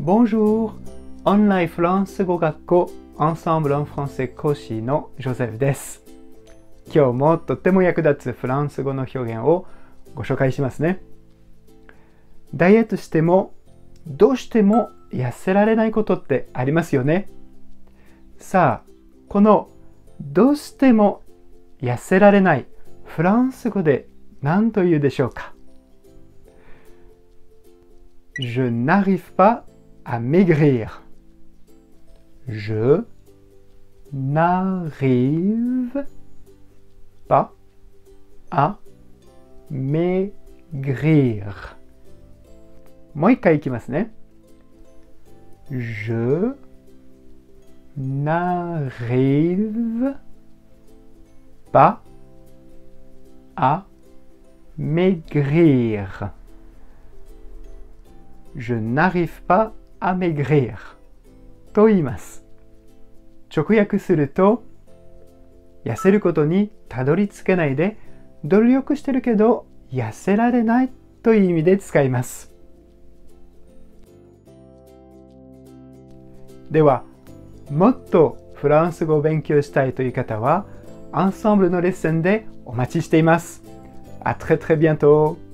Bonjour! オンラインフランス語学校 Ensemble en français 講師のジョゼフです。今日もとっても役立つフランス語の表現をご紹介しますね。ダイエットしてもどうしても痩せられないことってありますよね。さあ、このどうしても痩せられないフランス語で何と言うでしょうか Je n'arrive pas à maigrir. Je n'arrive pas à maigrir. Moi, Je n'arrive pas à maigrir. Je n'arrive pas à maigrir. と言います。直訳すると、痩せることにたどり着けないで、努力してるけど痩せられないという意味で使います。では、もっとフランス語を勉強したいという方は、アンサンブルのレッスンでお待ちしています。あ très très bientôt!